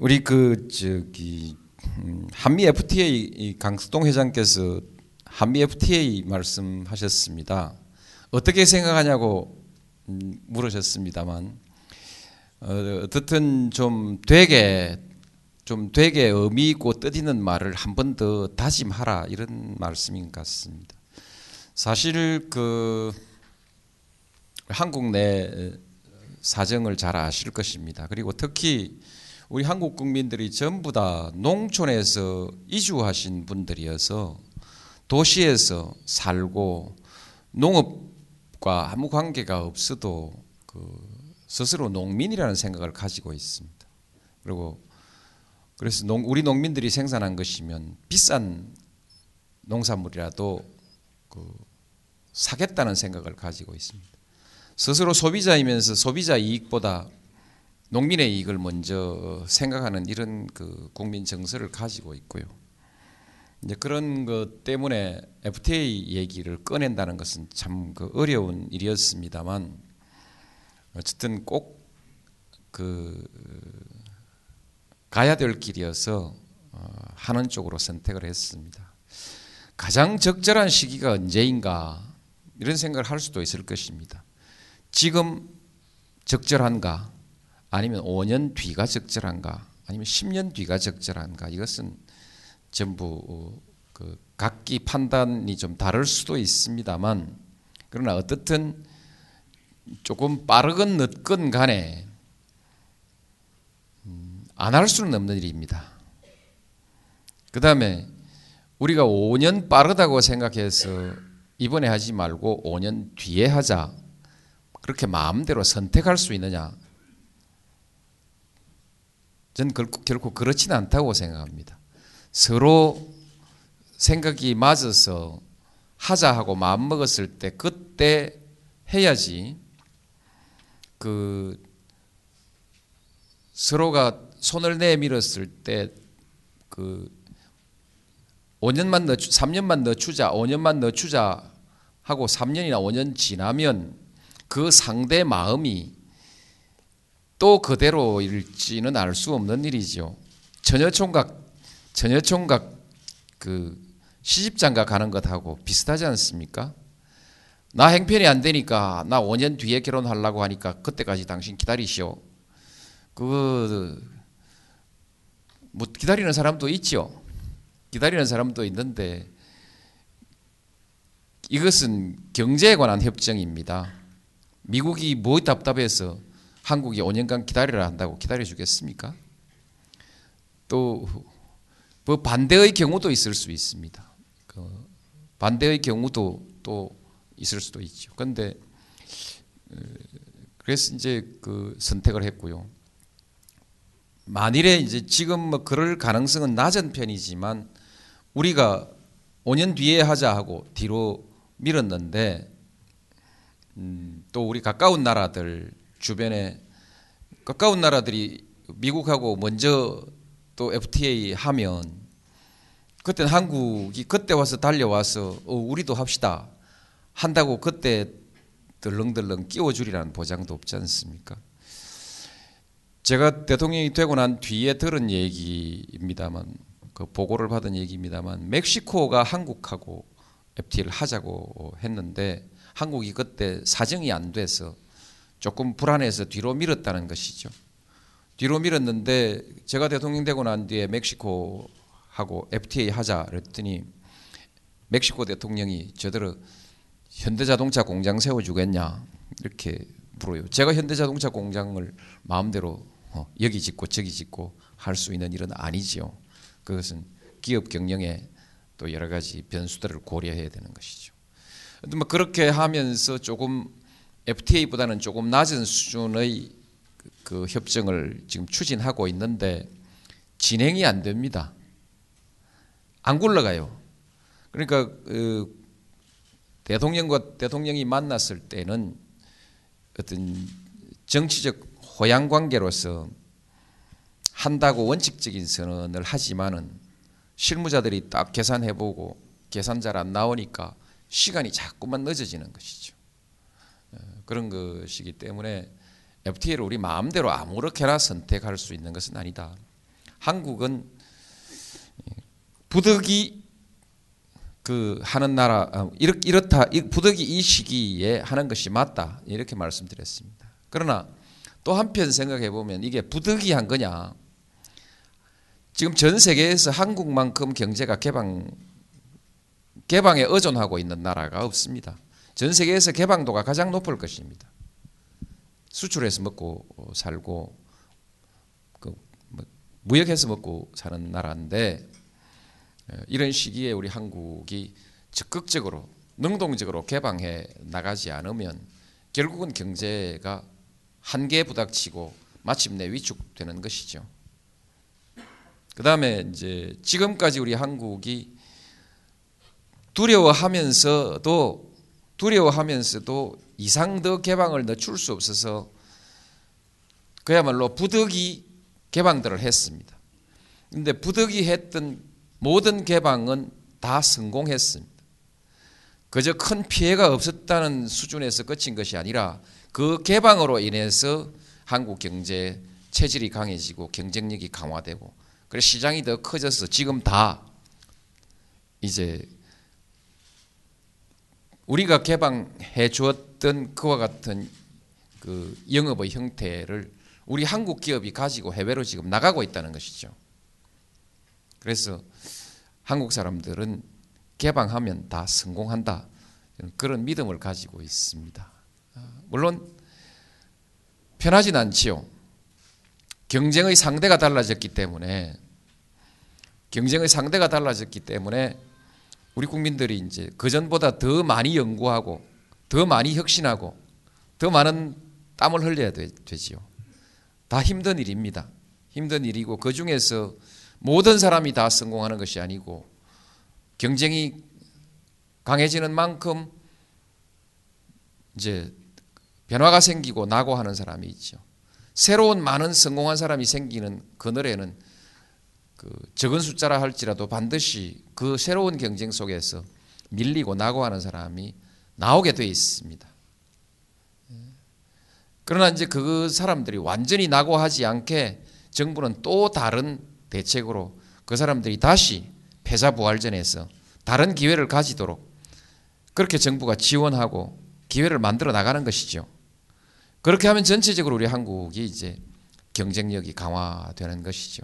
우리 그 저기 음, 한미 FTA 강수동 회장께서 한미 FTA 말씀하셨습니다. 어떻게 생각하냐고 음, 물으셨습니다만 어, 어떻든 좀 되게 좀 되게 의미 있고 뜻 있는 말을 한 번 더 다짐하라 이런 말씀인 것 같습니다. 사실 그 한국 내 사정을 잘 아실 것입니다. 그리고 특히 우리 한국 국민들이 전부 다 농촌에서 이주하신 분들이어서 도시에서 살고 농업과 아무 관계가 없어도 그 스스로 농민이라는 생각을 가지고 있습니다. 그리고 그래서 농, 우리 농민들이 생산한 것이면 비싼 농산물이라도 그 사겠다는 생각을 가지고 있습니다. 스스로 소비자이면서 소비자 이익보다 농민의 이익을 먼저 생각하는 이런 그 국민 정서를 가지고 있고요. 이제 그런 것 때문에 FTA 얘기를 꺼낸다는 것은 참 그 어려운 일이었습니다만 어쨌든 꼭 그 가야 될 길이어서 어, 하는 쪽으로 선택을 했습니다. 가장 적절한 시기가 언제인가 이런 생각을 할 수도 있을 것입니다. 지금 적절한가 아니면 5년 뒤가 적절한가 아니면 10년 뒤가 적절한가 이것은 전부 그 각기 판단이 좀 다를 수도 있습니다만 그러나 어떻든 조금 빠르건 늦건 간에 음, 안할 수는 없는 일입니다. 그 다음에 우리가 5년 빠르다고 생각해서 이번에 하지 말고 5년 뒤에 하자. 그렇게 마음대로 선택할 수 있느냐? 전 결코 그렇지는 않다고 생각합니다. 서로 생각이 맞아서 하자 하고 마음 먹었을 때 그때 해야지 그 서로가 손을 내밀었을 때 그 5년만 더 3년만 더 주자 5년만 더 주자 하고 3년이나 5년 지나면 그 상대 마음이 또 그대로일지는 알 수 없는 일이죠. 처녀총각 처녀총각 그 시집장가 가는 것하고 비슷하지 않습니까? 나 행편이 안 되니까 나 5년 뒤에 결혼하려고 하니까 그때까지 당신 기다리시오. 그뭐 기다리는 사람도 있죠. 기다리는 사람도 있는데 이것은 경제에 관한 협정입니다. 미국이 뭐 답답해서 한국이 5년간 기다리라 한다고 기다려 주겠습니까? 또 뭐 반대의 경우도 있을 수 있습니다. 그 반대의 경우도 또 있을 수도 있죠. 그런데 어, 그래서 이제 그 선택을 했고요. 만일에 이제 지금 뭐 그럴 가능성은 낮은 편이지만 우리가 5년 뒤에 하자 하고 뒤로 밀었는데 음, 또 우리 가까운 나라들 주변에 가까운 나라들이 미국하고 먼저 또 FTA 하면 그때는 한국이 그때 와서 달려와서 어, 우리도 합시다 한다고 그때 덜렁덜렁 끼워주리라는 보장도 없지 않습니까? 제가 대통령이 되고 난 뒤에 들은 얘기입니다만 그 보고를 받은 얘기입니다만 멕시코가 한국하고 FTA를 하자고 했는데 한국이 그때 사정이 안 돼서 조금 불안해서 뒤로 밀었다는 것이죠. 뒤로 밀었는데 제가 대통령 되고 난 뒤에 멕시코하고 FTA 하자 그랬더니 멕시코 대통령이 저들은 현대자동차 공장 세워주겠냐 이렇게 물어요. 제가 현대자동차 공장을 마음대로 어, 여기 짓고 저기 짓고 할 수 있는 일은 아니지요. 그것은 기업 경영에 또 여러 가지 변수들을 고려해야 되는 것이죠. 뭐 그렇게 하면서 조금 FTA보다는 조금 낮은 수준의 그 협정을 지금 추진하고 있는데 진행이 안 됩니다. 안 굴러가요. 그러니까 그 대통령과 대통령이 만났을 때는 어떤 정치적 호양 관계로서 한다고 원칙적인 선언을 하지만은 실무자들이 딱 계산해보고 계산 잘 안 나오니까 시간이 자꾸만 늦어지는 것이죠. 어, 그런 것이기 때문에 FTA를 우리 마음대로 아무렇게나 선택할 수 있는 것은 아니다. 한국은 부득이 그 하는 나라 어, 이렇다 부득이 이 시기에 하는 것이 맞다 이렇게 말씀드렸습니다. 그러나 또 한편 생각해 보면 이게 부득이 한 거냐? 지금 전 세계에서 한국만큼 경제가 개방 개방에 의존하고 있는 나라가 없습니다. 전 세계에서 개방도가 가장 높을 것입니다. 수출해서 먹고 살고 그뭐 무역해서 먹고 사는 나라인데 이런 시기에 우리 한국이 적극적으로 능동적으로 개방해 나가지 않으면 결국은 경제가 한계에 부닥치고 마침내 위축되는 것이죠. 그 다음에 이제 지금까지 우리 한국이 두려워하면서도 두려워하면서도 이상 더 개방을 늦출 수 없어서 그야말로 부득이 개방들을 했습니다. 근데 부득이 했던 모든 개방은 다 성공했습니다. 그저 큰 피해가 없었다는 수준에서 끝인 것이 아니라 그 개방으로 인해서 한국 경제 체질이 강해지고 경쟁력이 강화되고 그래서 시장이 더 커져서 지금 다 이제 우리가 개방해 주었던 그와 같은 그 영업의 형태를 우리 한국 기업이 가지고 해외로 지금 나가고 있다는 것이죠. 그래서 한국 사람들은 개방하면 다 성공한다. 그런 믿음을 가지고 있습니다. 물론 편하진 않지요. 경쟁의 상대가 달라졌기 때문에 경쟁의 상대가 달라졌기 때문에 우리 국민들이 이제 그전보다 더 많이 연구하고 더 많이 혁신하고 더 많은 땀을 흘려야 되, 되지요. 다 힘든 일입니다. 힘든 일이고 그 중에서 모든 사람이 다 성공하는 것이 아니고 경쟁이 강해지는 만큼 이제 변화가 생기고 나고 하는 사람이 있죠. 새로운 많은 성공한 사람이 생기는 그늘에는 그 적은 숫자라 할지라도 반드시 그 새로운 경쟁 속에서 밀리고 나고 하는 사람이 나오게 돼 있습니다. 그러나 이제 그 사람들이 완전히 나고 하지 않게 정부는 또 다른 대책으로 그 사람들이 다시 패자부활전에서 다른 기회를 가지도록 그렇게 정부가 지원하고 기회를 만들어 나가는 것이죠. 그렇게 하면 전체적으로 우리 한국이 이제 경쟁력이 강화되는 것이죠.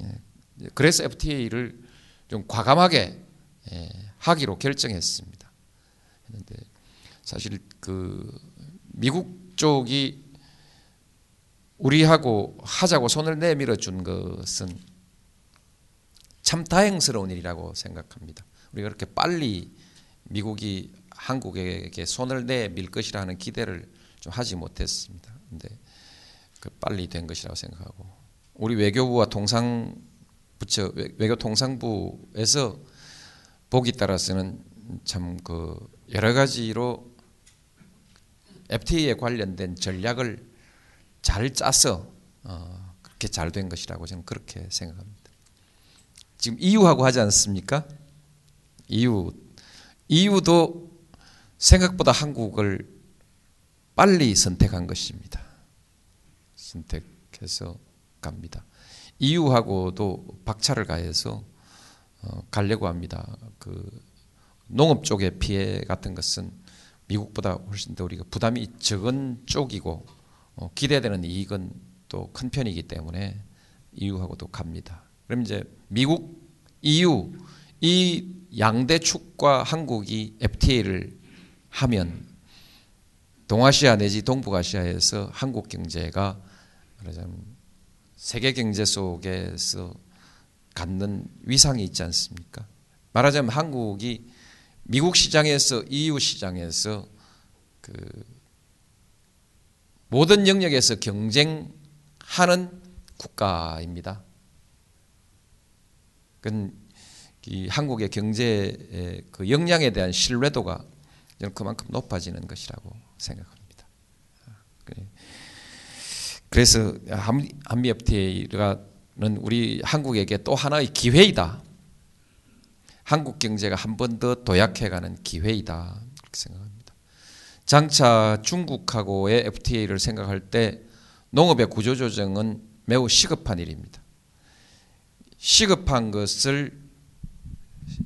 예. 그래서 FTA를 좀 과감하게 예, 하기로 결정했습니다. 했는데 사실 그 미국 쪽이 우리하고 하자고 손을 내밀어 준 것은 참 다행스러운 일이라고 생각합니다. 우리가 그렇게 빨리 미국이 한국에게 손을 내밀 것이라 는 기대를 좀 하지 못했습니다. 근데 그 빨리 된 것이라고 생각하고 우리 외교부와 통상 부처 외교 통상부에서 보기 따라서는 참 그 여러 가지로 FTA에 관련된 전략을 잘 짜서 어 그렇게 잘 된 것이라고 저는 그렇게 생각합니다. 지금 이유하고 하지 않습니까? 이유 이유도 생각보다 한국을 빨리 선택한 것입니다. 선택해서 갑니다. 이유하고도 박차를 가해서 어, 가려고 합니다. 그 농업 쪽의 피해 같은 것은 미국보다 훨씬 더 우리가 부담이 적은 쪽이고 어, 기대되는 이익은 또 큰 편이기 때문에 이유하고도 갑니다. 그럼 이제 미국, EU 이 양대 축과 한국이 FTA를 하면 동아시아 내지 동북아시아에서 한국 경제가 말하자면 세계 경제 속에서 갖는 위상이 있지 않습니까? 말하자면 한국이 미국 시장에서 EU 시장에서 그 모든 영역에서 경쟁하는 국가입니다. 이 한국의 경제의 그 역량에 대한 신뢰도가 그만큼 높아지는 것이라고 생각합니다. 그래. 그래서 한- 한미 FTA가 는 우리 한국에게 또 하나의 기회이다. 한국 경제가 한 번 더 도약해가는 기회이다. 그렇게 생각합니다. 장차 중국하고의 FTA를 생각할 때 농업의 구조조정은 매우 시급한 일입니다. 시급한 것을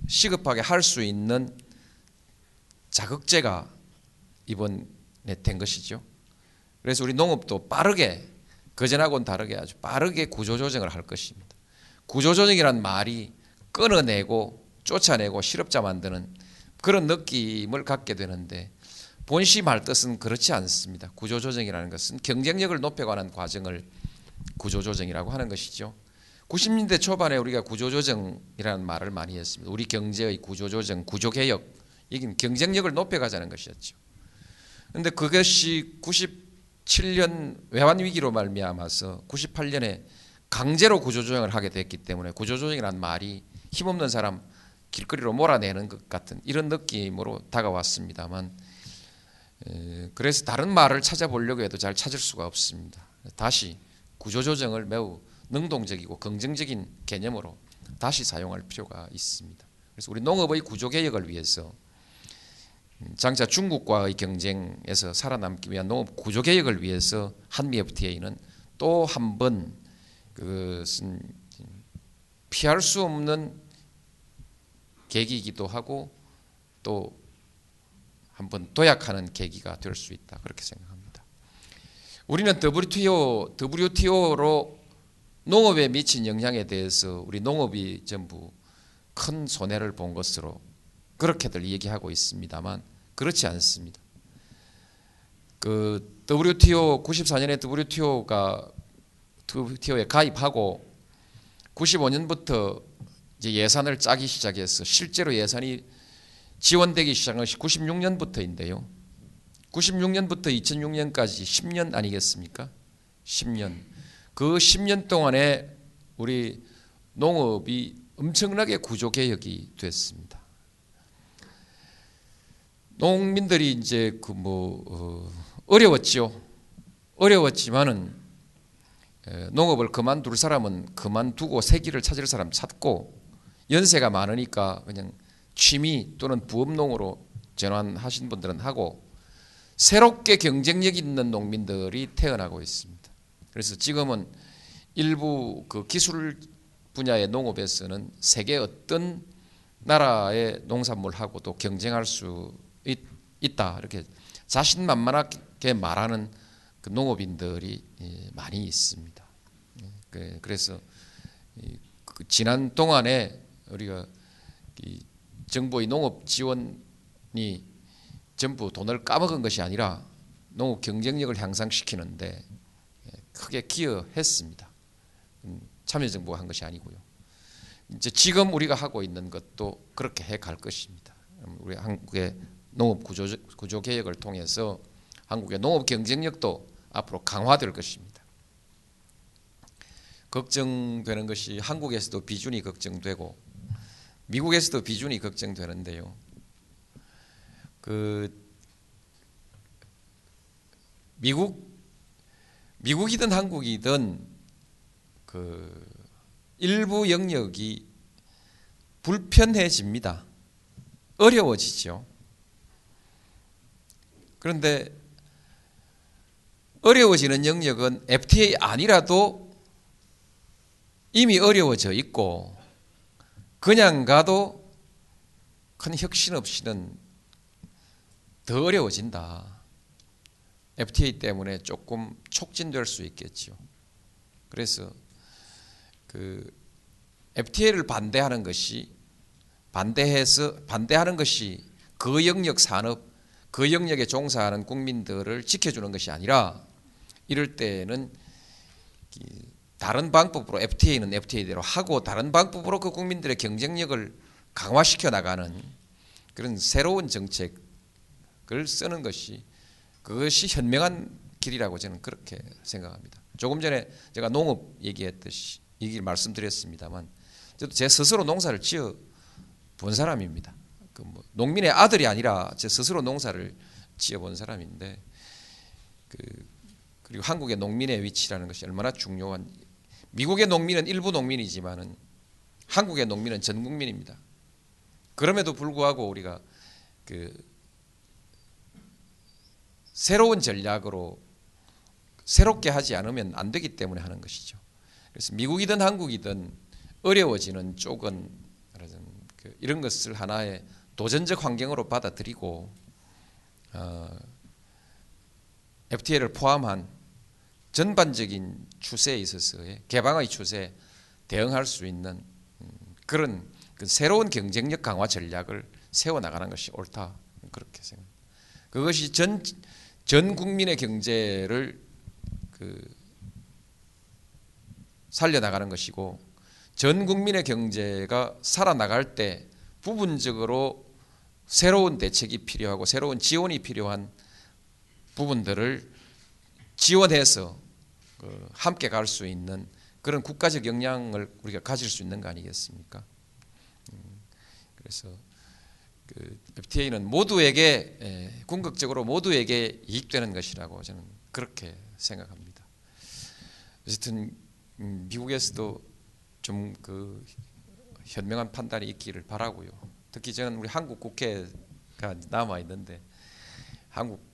시급하게 할 수 있는 자극제가 이번에 된 것이죠. 그래서 우리 농업도 빠르게 그전하고는 다르게 아주 빠르게 구조조정을 할 것입니다. 구조조정이란 말이 끊어내고 쫓아내고 실업자 만드는 그런 느낌을 갖게 되는데 본심할 뜻은 그렇지 않습니다. 구조조정이라는 것은 경쟁력을 높여가는 과정을 구조조정이라고 하는 것이죠. 90년대 초반에 우리가 구조조정이라는 말을 많이 했습니다. 우리 경제의 구조조정, 구조개혁 이긴 경쟁력을 높여가자는 것이었죠. 그런데 그것이 97년 외환 위기로 말미암아서 98년에 강제로 구조조정을 하게 됐기 때문에 구조조정이라는 말이 힘없는 사람 길거리로 몰아내는 것 같은 이런 느낌으로 다가왔습니다만 에, 그래서 다른 말을 찾아보려고 해도 잘 찾을 수가 없습니다. 다시 구조조정을 매우 능동적이고 긍정적인 개념으로 다시 사용할 필요가 있습니다. 그래서 우리 농업의 구조개혁을 위해서 음, 장차 중국과의 경쟁에서 살아남기 위한 농업 구조 개혁을 위해서 한미 FTA는 또 한 번 그것은 피할 수 없는 계기이기도 하고 또 한 번 도약하는 계기가 될 수 있다 그렇게 생각합니다. 우리는 WTO WTO로 농업에 미친 영향에 대해서 우리 농업이 전부 큰 손해를 본 것으로 그렇게들 얘기하고 있습니다만 그렇지 않습니다. 그 WTO 94년에 WTO가 WTO에 가입하고 95년부터 이제 예산을 짜기 시작해서 실제로 예산이 지원되기 시작한 것이 96년부터인데요. 96년부터 2006년까지 10년 아니겠습니까? 10년. 그 10년 동안에 우리 농업이 엄청나게 구조 개혁이 됐습니다. 농민들이 이제 그 뭐 어, 어려웠죠. 어려웠지만은 에, 농업을 그만둘 사람은 그만두고 새 길을 찾을 사람 찾고 연세가 많으니까 그냥 취미 또는 부업농으로 전환하신 분들은 하고 새롭게 경쟁력 있는 농민들이 태어나고 있습니다. 그래서 지금은 일부 그 기술 분야의 농업에서는 세계 어떤 나라의 농산물하고도 경쟁할 수 있, 있다 이렇게 자신만만하게 말하는 그 농업인들이 예, 많이 있습니다. 예, 그- 그래서 이- 그 지난 동안에 우리가 이 정부의 농업 지원이 전부 돈을 까먹은 것이 아니라 농업 경쟁력을 향상시키는데 예, 크게 기여했습니다. 음, 참여정부가 한 것이 아니고요. 이제 지금 우리가 하고 있는 것도 그렇게 해 갈 것입니다. 음, 우리 한국의 농업 구조 구조 개혁을 통해서 한국의 농업 경쟁력도 앞으로 강화될 것입니다. 걱정되는 것이 한국에서도 비준이 걱정되고 미국에서도 비준이 걱정되는데요. 그 미국 미국이든 한국이든 그 일부 영역이 불편해집니다. 어려워지죠. 그런데 어려워지는 영역은 FTA 아니라도 이미 어려워져 있고 그냥 가도 큰 혁신 없이는 더 어려워진다. FTA 때문에 조금 촉진될 수 있겠죠. 그래서 그 FTA를 반대하는 것이 반대해서 반대하는 것이 그 영역 산업 그 영역에 종사하는 국민들을 지켜주는 것이 아니라 이럴 때는 이 다른 방법으로 FTA는 FTA대로 하고 다른 방법으로 그 국민들의 경쟁력을 강화시켜 나가는 그런 새로운 정책을 쓰는 것이 그것이 현명한 길이라고 저는 그렇게 생각합니다. 조금 전에 제가 농업 얘기했듯이 얘기를 말씀드렸습니다만 저도 제 스스로 농사를 지어 본 사람입니다. 그 뭐 농민의 아들이 아니라 제 스스로 농사를 지어 본 사람인데 그 그리고 한국의 농민의 위치라는 것이 얼마나 중요한 미국의 농민은 일부 농민이지만은 한국의 농민은 전 국민입니다. 그럼에도 불구하고 우리가 그 새로운 전략으로 새롭게 하지 않으면 안 되기 때문에 하는 것이죠. 그래서 미국이든 한국이든 어려워지는 쪽은 그 이런 것을 하나의 도전적 환경으로 받아들이고 어, FTA를 포함한 전반적인 추세에 있어서의 개방의 추세에 대응할 수 있는 음, 그런 그 새로운 경쟁력 강화 전략을 세워 나가는 것이 옳다 그렇게 생각합니다. 그것이 전, 전 국민의 경제를 그 살려 나가는 것이고 전 국민의 경제가 살아 나갈 때 부분적으로 새로운 대책이 필요하고 새로운 지원이 필요한 부분들을 지원해서 그 함께 갈 수 있는 그런 국가적 역량을 우리가 가질 수 있는 거 아니겠습니까? 음, 그래서 그 FTA는 모두에게 궁극적으로 모두에게 이익되는 것이라고 저는 그렇게 생각합니다. 어쨌든 음, 미국에서도 좀 그 현명한 판단이 있기를 바라고요. 특히 저는 우리 한국 국회가 남아 있는데 한국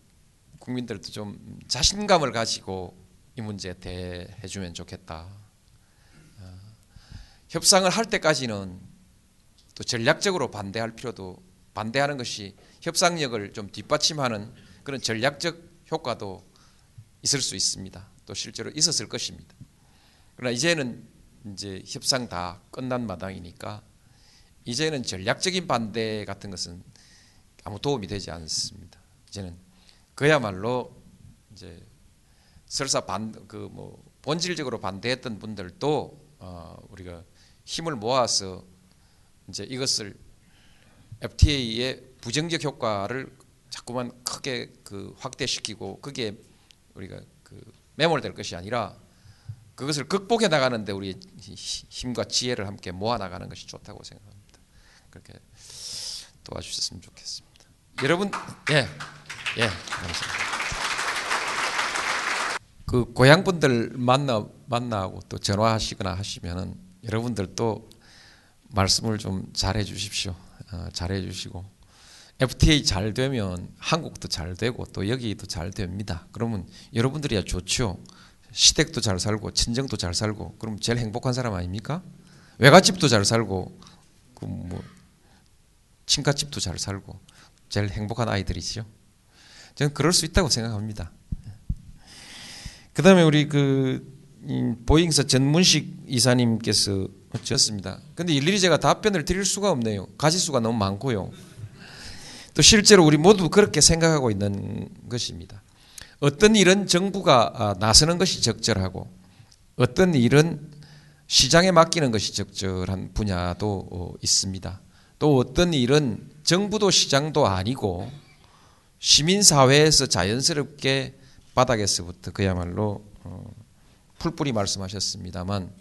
국민들도 좀 자신감을 가지고 이 문제에 대해 주면 좋겠다. 어, 협상을 할 때까지는 또 전략적으로 반대할 필요도 반대하는 것이 협상력을 좀 뒷받침하는 그런 전략적 효과도 있을 수 있습니다. 또 실제로 있었을 것입니다. 그러나 이제는 이제 협상 다 끝난 마당이니까 이제는 전략적인 반대 같은 것은 아무 도움이 되지 않습니다. 이제는 그야말로 이제 설사 반 그 뭐 본질적으로 반대했던 분들도 어 우리가 힘을 모아서 이제 이것을 FTA의 부정적 효과를 자꾸만 크게 그 확대시키고 그게 우리가 그 매몰될 것이 아니라 그것을 극복해 나가는데 우리 힘과 지혜를 함께 모아 나가는 것이 좋다고 생각합니다. 그렇게 도와주셨으면 좋겠습니다. 여러분, 예, 예, 감사합니다. 그 고향 분들 만나 만나고 또 전화하시거나 하시면은 여러분들도 말씀을 좀 잘해 주십시오. 어, 잘해 주시고 FTA 잘 되면 한국도 잘 되고 또 여기도 잘 됩니다. 그러면 여러분들이야 좋죠. 시댁도 잘 살고 친정도 잘 살고 그럼 제일 행복한 사람 아닙니까? 외갓집도 잘 살고 그뭐 친가집도 잘 살고 제일 행복한 아이들이죠. 저는 그럴 수 있다고 생각합니다. 그 다음에 우리 그 보잉사 전문식 이사님께서 주셨습니다. 근데 일일이 제가 답변을 드릴 수가 없네요. 가지수가 너무 많고요. 또 실제로 우리 모두 그렇게 생각하고 있는 것입니다. 어떤 일은 정부가 아, 나서는 것이 적절하고 어떤 일은 시장에 맡기는 것이 적절한 분야도 어, 있습니다. 또 어떤 일은 정부도 시장도 아니고 시민사회에서 자연스럽게 바닥에서부터 그야말로 어, 풀뿌리 말씀하셨습니다만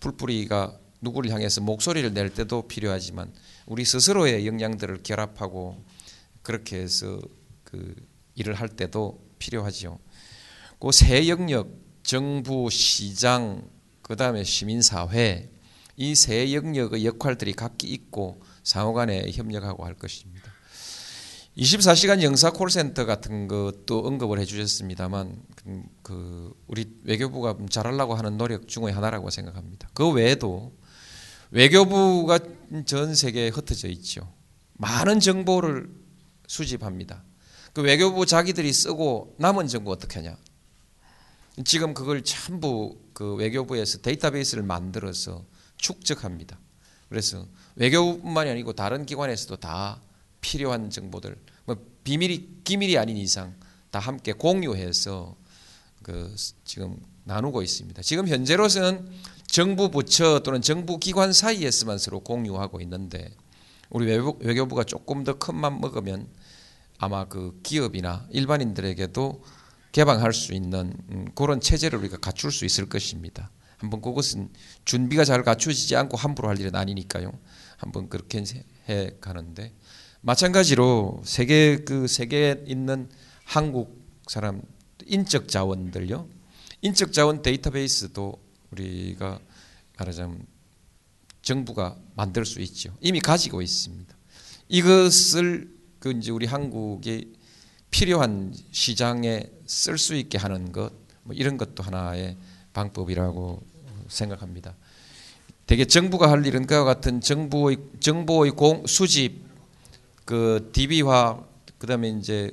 풀뿌리가 누구를 향해서 목소리를 낼 때도 필요하지만 우리 스스로의 역량들을 결합하고 그렇게 해서 그 일을 할 때도 필요하지요. 그 세 영역 정부, 시장, 그 다음에 시민사회 이 세 영역의 역할들이 각기 있고 상호간에 협력하고 할 것입니다. 24시간 영사 콜센터 같은 것도 언급을 해주셨습니다만 그, 그 우리 외교부가 잘하려고 하는 노력 중의 하나라고 생각합니다. 그 외에도 외교부가 전 세계에 흩어져 있죠. 많은 정보를 수집합니다. 그 외교부 자기들이 쓰고 남은 정보 어떻게 하냐? 지금 그걸 전부 그 외교부에서 데이터베이스를 만들어서 축적합니다. 그래서 외교부뿐만이 아니고 다른 기관에서도 다 필요한 정보들, 뭐 비밀이 기밀이 아닌 이상 다 함께 공유해서 그 지금 나누고 있습니다. 지금 현재로서는 정부 부처 또는 정부 기관 사이에서만 서로 공유하고 있는데 우리 외교부가 조금 더 큰 맘 먹으면 아마 그 기업이나 일반인들에게도 개방할 수 있는 음, 그런 체제를 우리가 갖출 수 있을 것입니다. 한번 그것은 준비가 잘 갖추어지지 않고 함부로 할 일은 아니니까요. 한번 그렇게 해 가는데 마찬가지로 세계 그 세계에 있는 한국 사람 인적 자원들요. 인적 자원 데이터베이스도 우리가 말하자면 정부가 만들 수 있죠. 이미 가지고 있습니다. 이것을 그 이제 우리 한국이 필요한 시장에 쓸 수 있게 하는 것, 뭐 이런 것도 하나의 방법이라고 생각합니다. 되게 정부가 할 일은 그와 같은 정부의 정보의 공, 수집, 그 DB화, 그다음에 이제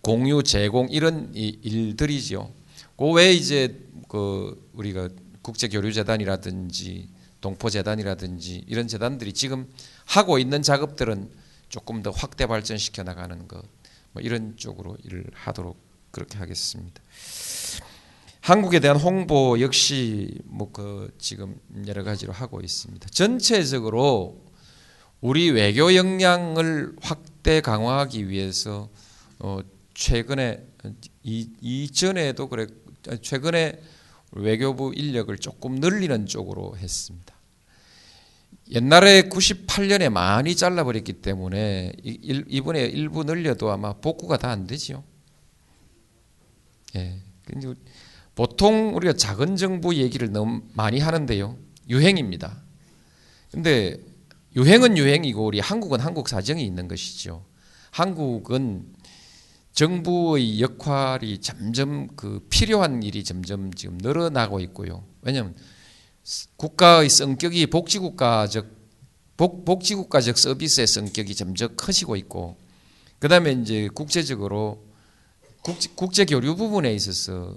공유 제공 이런 일들이죠. 그 외에 이제 그 우리가 국제교류재단이라든지 동포재단이라든지 이런 재단들이 지금 하고 있는 작업들은 조금 더 확대 발전시켜 나가는 것, 뭐 이런 쪽으로 일을 하도록 그렇게 하겠습니다. 한국에 대한 홍보 역시 뭐 그 지금 여러 가지로 하고 있습니다. 전체적으로 우리 외교 역량을 확대 강화하기 위해서 어 최근에 이 이전에도 그래 최근에 외교부 인력을 조금 늘리는 쪽으로 했습니다. 옛날에 98년에 많이 잘라버렸기 때문에 이번에 일부 늘려도 아마 복구가 다 안 되지요. 예. 보통 우리가 작은 정부 얘기를 너무 많이 하는데요. 유행입니다. 근데 유행은 유행이고 우리 한국은 한국 사정이 있는 것이죠. 한국은 정부의 역할이 점점 그 필요한 일이 점점 지금 늘어나고 있고요. 왜냐하면 국가의 성격이 복지국가적 복, 복지국가적 서비스의 성격이 점점 커지고 있고 그다음에 이제 국제적으로 국제, 국제 교류 부분에 있어서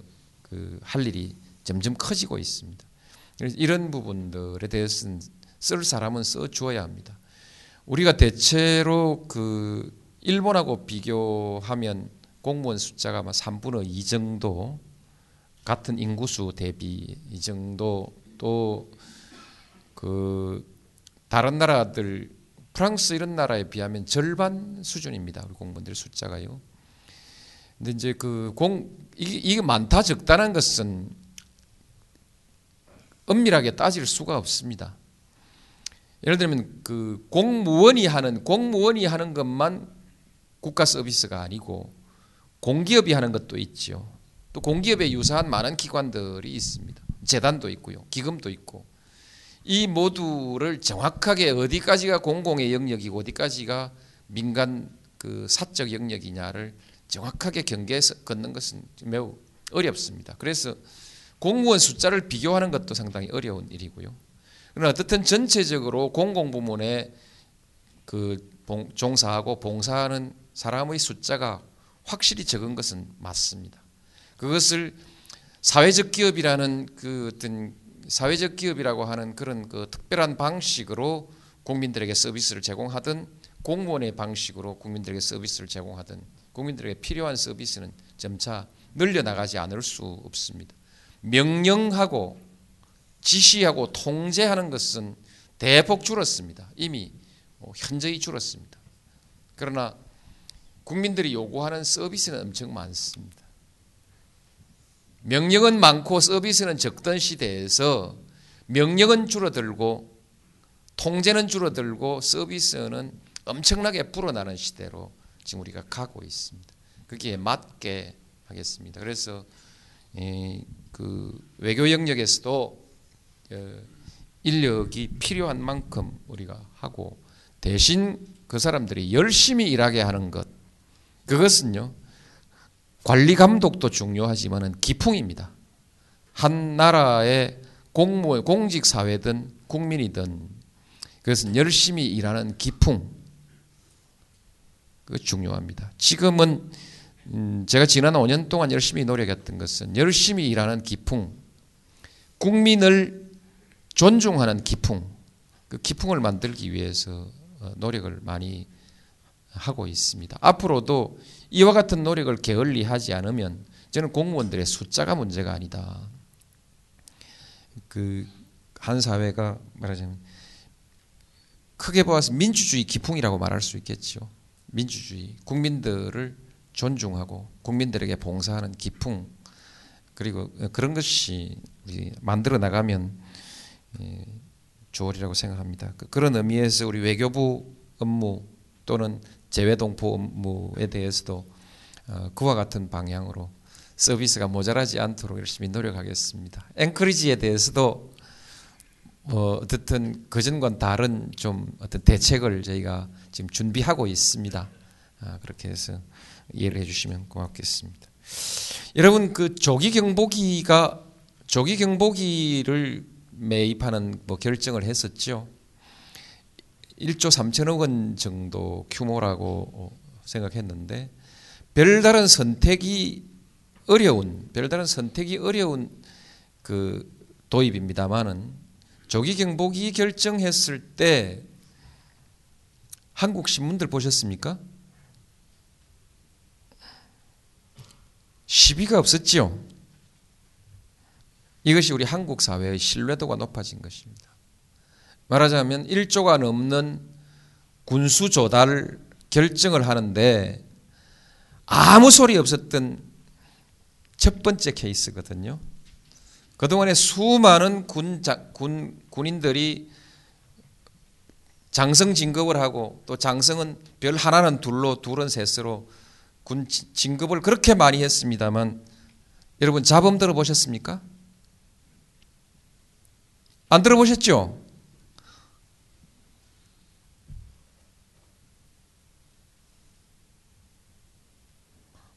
그 할 일이 점점 커지고 있습니다. 그래서 이런 부분들에 대해서는 쓸 사람은 써 주어야 합니다. 우리가 대체로 그 일본하고 비교하면 공무원 숫자가 아마 3분의 2 정도 같은 인구수 대비 이 정도 또 그 다른 나라들 프랑스 이런 나라에 비하면 절반 수준입니다. 우리 공무원들 숫자가요. 근데 이제 그 공 이게, 이게 많다 적다는 것은 엄밀하게 따질 수가 없습니다. 예를 들면 그 공무원이 하는 공무원이 하는 것만 국가 서비스가 아니고 공기업이 하는 것도 있죠. 또 공기업에 유사한 많은 기관들이 있습니다. 재단도 있고요. 기금도 있고. 이 모두를 정확하게 어디까지가 공공의 영역이고 어디까지가 민간 그 사적 영역이냐를 정확하게 경계해서 걷는 것은 매우 어렵습니다. 그래서 공무원 숫자를 비교하는 것도 상당히 어려운 일이고요. 그러나 어떻든 전체적으로 공공부문에 그 종사하고 봉사하는 사람의 숫자가 확실히 적은 것은 맞습니다. 그것을 사회적 기업이라는 그 어떤 사회적 기업이라고 하는 그런 그 특별한 방식으로 국민들에게 서비스를 제공하든 공무원의 방식으로 국민들에게 서비스를 제공하든 국민들에게 필요한 서비스는 점차 늘려나가지 않을 수 없습니다. 명령하고 지시하고 통제하는 것은 대폭 줄었습니다. 이미 뭐 현저히 줄었습니다. 그러나 국민들이 요구하는 서비스는 엄청 많습니다. 명령은 많고 서비스는 적던 시대에서 명령은 줄어들고 통제는 줄어들고 서비스는 엄청나게 불어나는 시대로 지금 우리가 가고 있습니다. 거기에 맞게 하겠습니다. 그래서 그 외교 영역에서도 어, 인력이 필요한 만큼 우리가 하고 대신 그 사람들이 열심히 일하게 하는 것 그것은요, 관리 감독도 중요하지만은 기풍입니다. 한 나라의 공무 공직 사회든 국민이든 그것은 열심히 일하는 기풍 그 중요합니다. 지금은 음 제가 지난 5년 동안 열심히 노력했던 것은 열심히 일하는 기풍, 국민을 존중하는 기풍, 그 기풍을 만들기 위해서 어, 노력을 많이 하고 있습니다. 앞으로도 이와 같은 노력을 게을리 하지 않으면 저는 공무원들의 숫자가 문제가 아니다. 그 한 사회가 말하자면 크게 보아서 민주주의 기풍이라고 말할 수 있겠죠. 민주주의 국민들을 존중하고 국민들에게 봉사하는 기풍 그리고 그런 것이 우리 만들어 나가면 예, 좋으리라고 생각합니다. 그- 그런 의미에서 우리 외교부 업무 또는 재외동포 업무에 대해서도 어, 그와 같은 방향으로 서비스가 모자라지 않도록 열심히 노력하겠습니다. 앵커리지에 대해서도 뭐 어떻든 그전과는 다른 좀 어떤 대책을 저희가 지금 준비하고 있습니다. 아, 그렇게 해서 이해를 해주시면 고맙겠습니다. 여러분 그 조기 경보기가 조기 경보기를 매입하는 뭐 결정을 했었죠. 1조 3천억 원 정도 규모라고 생각했는데 별다른 선택이 어려운 별다른 선택이 어려운 그 도입입니다만은 조기 경보기 결정했을 때 한국 신문들 보셨습니까? 시비가 없었지요. 이것이 우리 한국 사회의 신뢰도가 높아진 것입니다. 말하자면 1조가 넘는 군수 조달 결정을 하는데 아무 소리 없었던 첫 번째 케이스거든요. 그동안에 수많은 군, 자, 군, 군인들이 장성 진급을 하고 또 장성은 별 하나는 둘로 둘은 셋으로 군 진- 진급을 그렇게 많이 했습니다만 여러분 자범 들어보셨습니까? 안 들어보셨죠?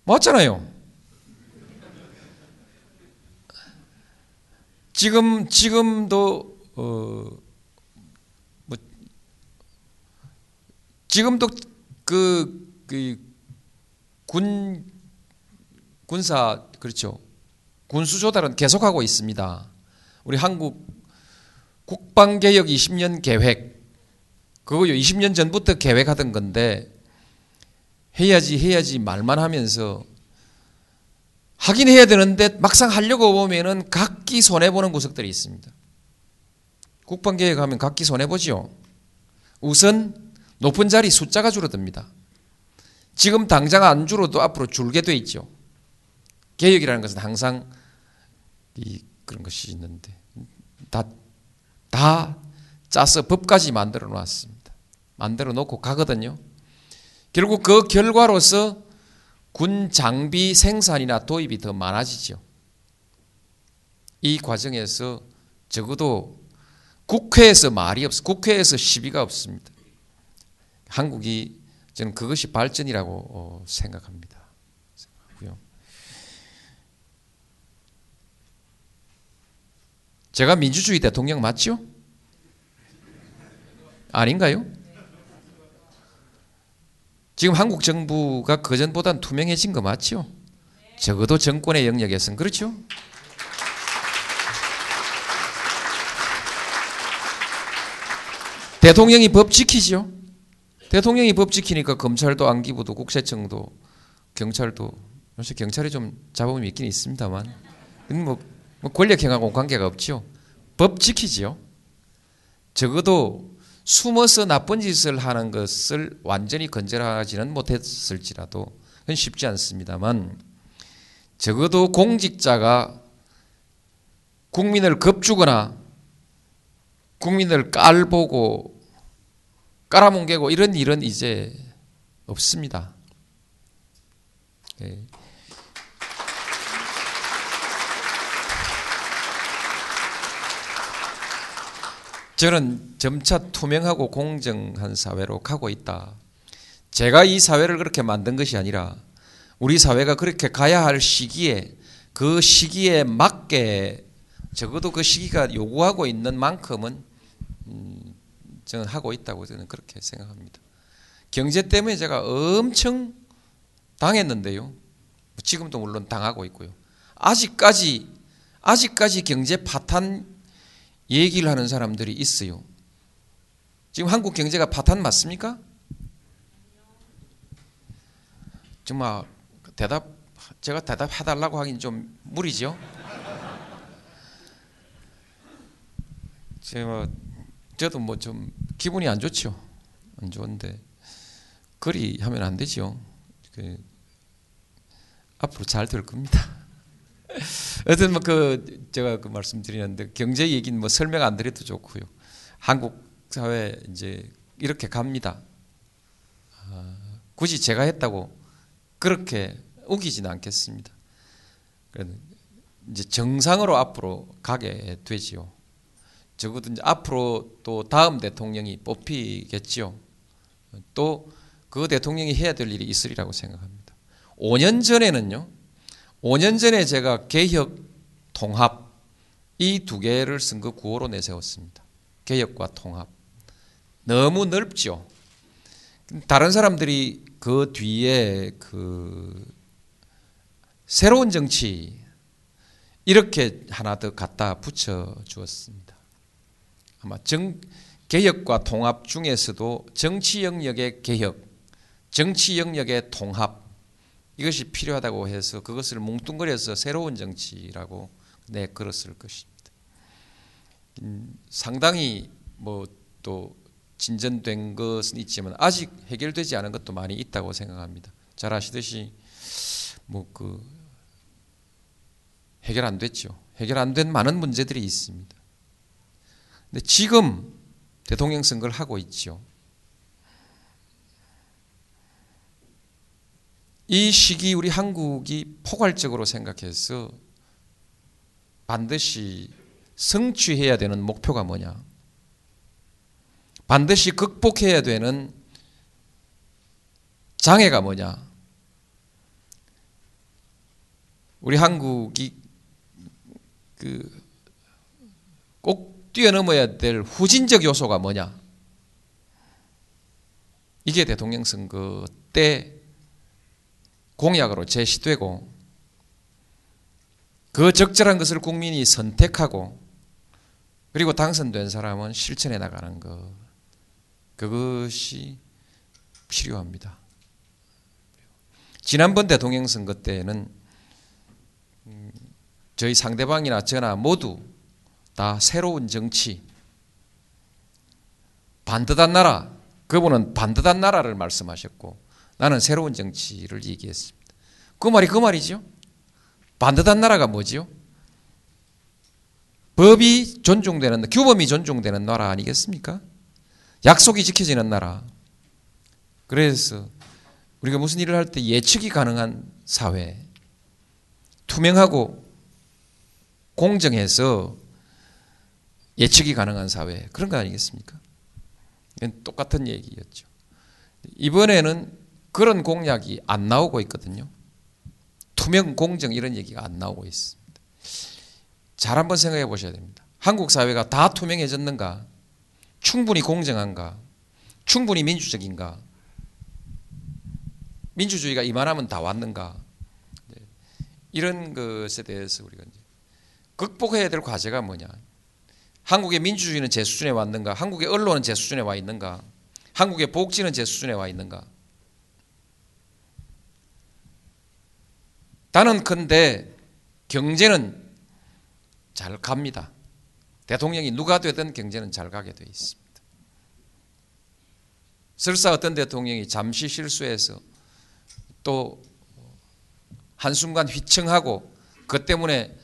맞잖아요. 지금 지금도 어, 뭐 지금도 그, 그 군 군사 그렇죠 군수 조달은 계속하고 있습니다. 우리 한국 국방개혁 20년 계획 그거요 20년 전부터 계획하던 건데 해야지 해야지 말만 하면서 하긴 해야 되는데 막상 하려고 보면은 각기 손해 보는 구석들이 있습니다. 국방개혁하면 각기 손해 보지요. 우선 높은 자리 숫자가 줄어듭니다. 지금 당장 안 줄어도 앞으로 줄게 돼 있죠. 개혁이라는 것은 항상 이 그런 것이 있는데 다 다 짜서 법까지 만들어 놨습니다. 만들어 놓고 가거든요. 결국 그 결과로서 군 장비 생산이나 도입이 더 많아지죠. 이 과정에서 적어도 국회에서 말이 없어, 국회에서 시비가 없습니다. 한국이 저는 그것이 발전이라고 어, 생각합니다. 제가 민주주의 대통령 맞죠? 아닌가요? 지금 한국 정부가 그전보단 투명해진 거 맞죠? 적어도 정권의 영역에서는 그렇죠? 대통령이 법 지키죠. 대통령이 법 지키니까 검찰도 안기부도 국세청도 경찰도 요새 경찰이 좀 잡음이 있긴 있습니다만 뭐, 뭐 권력형하고 관계가 없죠. 법 지키지요. 적어도 숨어서 나쁜 짓을 하는 것을 완전히 건절하지는 못했을지라도 그건 쉽지 않습니다만 적어도 공직자가 국민을 겁주거나 국민을 깔보고 깔아뭉개고 이런 일은 이제 없습니다. 예. 저는 점차 투명하고 공정한 사회로 가고 있다. 제가 이 사회를 그렇게 만든 것이 아니라 우리 사회가 그렇게 가야 할 시기에 그 시기에 맞게 적어도 그 시기가 요구하고 있는 만큼은 음, 저는 하고 있다고 저는 그렇게 생각합니다. 경제 때문에 제가 엄청 당했는데요. 지금도 물론 당하고 있고요. 아직까지 아직까지 경제 파탄 얘기를 하는 사람들이 있어요. 지금 한국 경제가 파탄 맞습니까? 정말 대답 제가 대답해 달라고 하긴 좀 무리죠. 제가 저도 뭐 좀 기분이 안 좋죠. 안 좋은데 그리 하면 안 되죠. 그 앞으로 잘 될 겁니다. 어떤 뭐그 제가 그 말씀드리는데 경제 얘기는 뭐 설명 안 드려도 좋고요. 한국 사회 이제 이렇게 갑니다. 아, 굳이 제가 했다고 그렇게 우기지는 않겠습니다. 이제 정상으로 앞으로 가게 되지요. 적어도 이제 앞으로 또 다음 대통령이 뽑히겠지요. 또 그 대통령이 해야 될 일이 있으리라고 생각합니다. 5년 전에는요. 5년 전에 제가 개혁, 통합 이 두 개를 선거 구호로 내세웠습니다. 개혁과 통합. 너무 넓죠. 다른 사람들이 그 뒤에 그 새로운 정치 이렇게 하나 더 갖다 붙여 주었습니다. 아마 정 개혁과 통합 중에서도 정치 영역의 개혁, 정치 영역의 통합 이것이 필요하다고 해서 그것을 뭉뚱그려서 새로운 정치라고 내걸었을 것입니다. 음, 상당히 뭐 또 진전된 것은 있지만 아직 해결되지 않은 것도 많이 있다고 생각합니다. 잘 아시듯이 뭐 그 해결 안 됐죠. 해결 안 된 많은 문제들이 있습니다. 근데 지금 대통령 선거를 하고 있죠. 이 시기 우리 한국이 포괄적으로 생각해서 반드시 성취해야 되는 목표가 뭐냐? 반드시 극복해야 되는 장애가 뭐냐? 우리 한국이 그 꼭 뛰어넘어야 될 후진적 요소가 뭐냐? 이게 대통령 선거 때 공약으로 제시되고 그 적절한 것을 국민이 선택하고 그리고 당선된 사람은 실천해 나가는 것 그것이 필요합니다. 지난번 대통령 선거 때는 음, 저희 상대방이나 저나 모두 다 새로운 정치 반듯한 나라 그분은 반듯한 나라를 말씀하셨고 나는 새로운 정치를 얘기했습니다. 그 말이 그 말이죠. 반듯한 나라가 뭐지요? 법이 존중되는 규범이 존중되는 나라 아니겠습니까? 약속이 지켜지는 나라. 그래서 우리가 무슨 일을 할 때 예측이 가능한 사회, 투명하고 공정해서 예측이 가능한 사회 그런 거 아니겠습니까? 똑같은 얘기였죠. 이번에는 그런 공약이 안 나오고 있거든요. 투명, 공정 이런 얘기가 안 나오고 있습니다. 잘 한번 생각해 보셔야 됩니다. 한국 사회가 다 투명해졌는가? 충분히 공정한가? 충분히 민주적인가? 민주주의가 이만하면 다 왔는가? 네. 이런 것에 대해서 우리가 극복해야 될 과제가 뭐냐? 한국의 민주주의는 제 수준에 왔는가? 한국의 언론은 제 수준에 와 있는가? 한국의 복지는 제 수준에 와 있는가? 나는 근데 경제는 잘 갑니다. 대통령이 누가 되든 경제는 잘 가게 되어 있습니다. 설사 어떤 대통령이 잠시 실수해서 또 한순간 휘청하고 그 때문에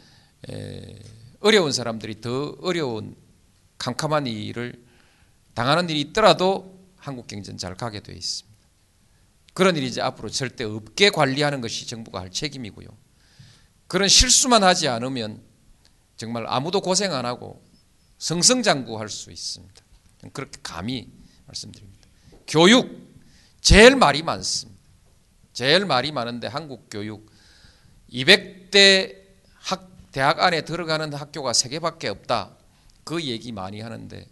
어려운 사람들이 더 어려운 캄캄한 일을 당하는 일이 있더라도 한국 경제는 잘 가게 되어 있습니다. 그런 일이 이제 앞으로 절대 없게 관리하는 것이 정부가 할 책임이고요. 그런 실수만 하지 않으면 정말 아무도 고생 안 하고 성성장구할 수 있습니다. 그렇게 감히 말씀드립니다. 교육 제일 말이 많습니다. 제일 말이 많은데 한국 교육 200대 학 대학 안에 들어가는 학교가 3개밖에 없다. 그 얘기 많이 하는데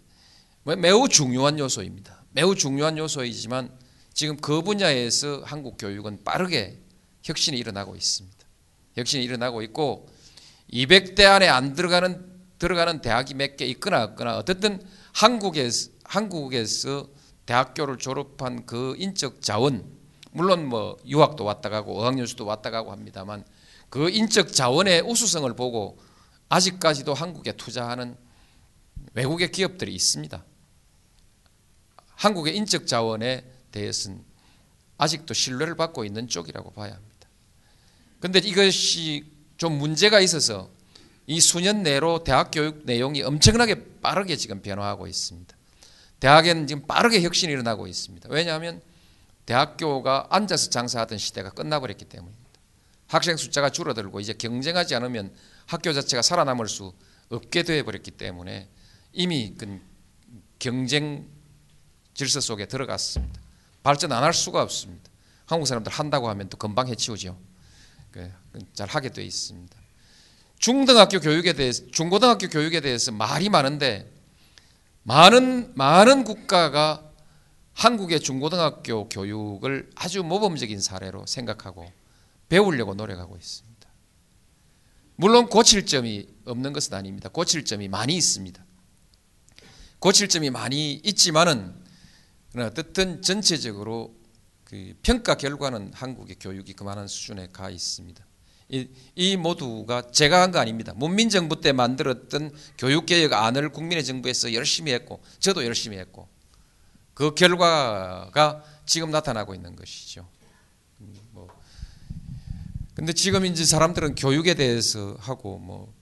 매우 중요한 요소입니다. 매우 중요한 요소이지만 지금 그 분야에서 한국 교육은 빠르게 혁신이 일어나고 있습니다. 혁신이 일어나고 있고 200대 안에 안 들어가는 들어가는 대학이 몇 개 있거나 없거나 어쨌든 한국에서 한국에서 대학교를 졸업한 그 인적 자원 물론 뭐 유학도 왔다 가고 어학연수도 왔다 가고 합니다만 그 인적 자원의 우수성을 보고 아직까지도 한국에 투자하는 외국의 기업들이 있습니다. 한국의 인적 자원에 대해서는 아직도 신뢰를 받고 있는 쪽이라고 봐야 합니다. 근데 이것이 좀 문제가 있어서 이 수년 내로 대학 교육 내용이 엄청나게 빠르게 지금 변화하고 있습니다. 대학에는 지금 빠르게 혁신이 일어나고 있습니다. 왜냐하면 대학교가 앉아서 장사하던 시대가 끝나버렸기 때문입니다. 학생 숫자가 줄어들고 이제 경쟁하지 않으면 학교 자체가 살아남을 수 없게 되어버렸기 때문에 이미 그 경쟁 질서 속에 들어갔습니다. 발전 안 할 수가 없습니다. 한국 사람들 한다고 하면 또 금방 해치우죠. 그, 잘 하게 돼 있습니다. 중등학교 교육에 대해서 중고등학교 교육에 대해서 말이 많은데 많은 많은 국가가 한국의 중고등학교 교육을 아주 모범적인 사례로 생각하고 배우려고 노력하고 있습니다. 물론 고칠 점이 없는 것은 아닙니다. 고칠 점이 많이 있습니다. 고칠 점이 많이 있지만은 어떻든 전체적으로 그 평가 결과는 한국의 교육이 그만한 수준에 가 있습니다. 이, 이 모두가 제가 한 거 아닙니다. 문민정부 때 만들었던 교육개혁 안을 국민의 정부에서 열심히 했고 저도 열심히 했고 그 결과가 지금 나타나고 있는 것이죠. 음, 뭐 근데 지금 이제 사람들은 교육에 대해서 하고 뭐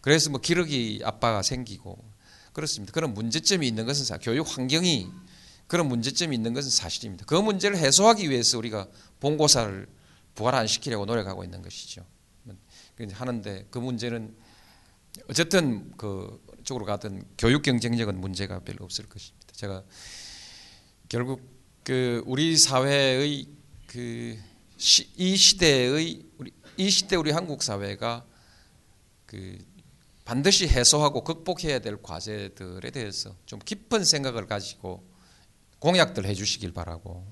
그래서 뭐 기러기 아빠가 생기고 그렇습니다. 그런 문제점이 있는 것은 교육 환경이 그런 문제점이 있는 것은 사실입니다. 그 문제를 해소하기 위해서 우리가 본고사를 부활 안 시키려고 노력하고 있는 것이죠. 하는데 그 문제는 어쨌든 그 쪽으로 가든 교육 경쟁력은 문제가 별로 없을 것입니다. 제가 결국 그 우리 사회의 그 이 시대의 우리 이 시대 우리 한국 사회가 그 반드시 해소하고 극복해야 될 과제들에 대해서 좀 깊은 생각을 가지고 공약들 해주시길 바라고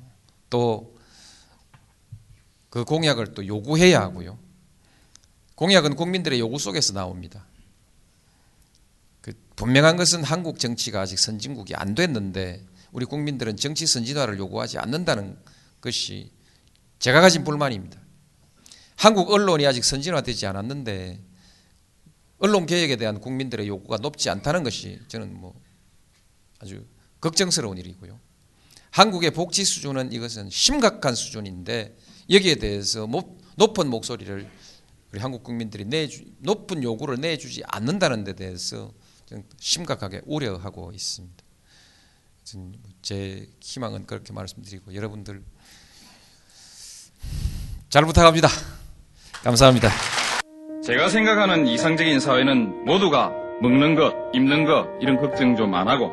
또 그 공약을 또 요구해야 하고요. 공약은 국민들의 요구 속에서 나옵니다. 그 분명한 것은 한국 정치가 아직 선진국이 안 됐는데 우리 국민들은 정치 선진화를 요구하지 않는다는 것이 제가 가진 불만입니다. 한국 언론이 아직 선진화되지 않았는데 언론 개혁에 대한 국민들의 요구가 높지 않다는 것이 저는 뭐 아주 걱정스러운 일이고요. 한국의 복지 수준은 이것은 심각한 수준인데 여기에 대해서 높은 목소리를 우리 한국 국민들이 내주, 높은 요구를 내주지 않는다는 데 대해서 심각하게 우려하고 있습니다. 제 희망은 그렇게 말씀드리고 여러분들 잘 부탁합니다. 감사합니다. 제가 생각하는 이상적인 사회는 모두가 먹는 것, 입는 것 이런 걱정 좀 안 하고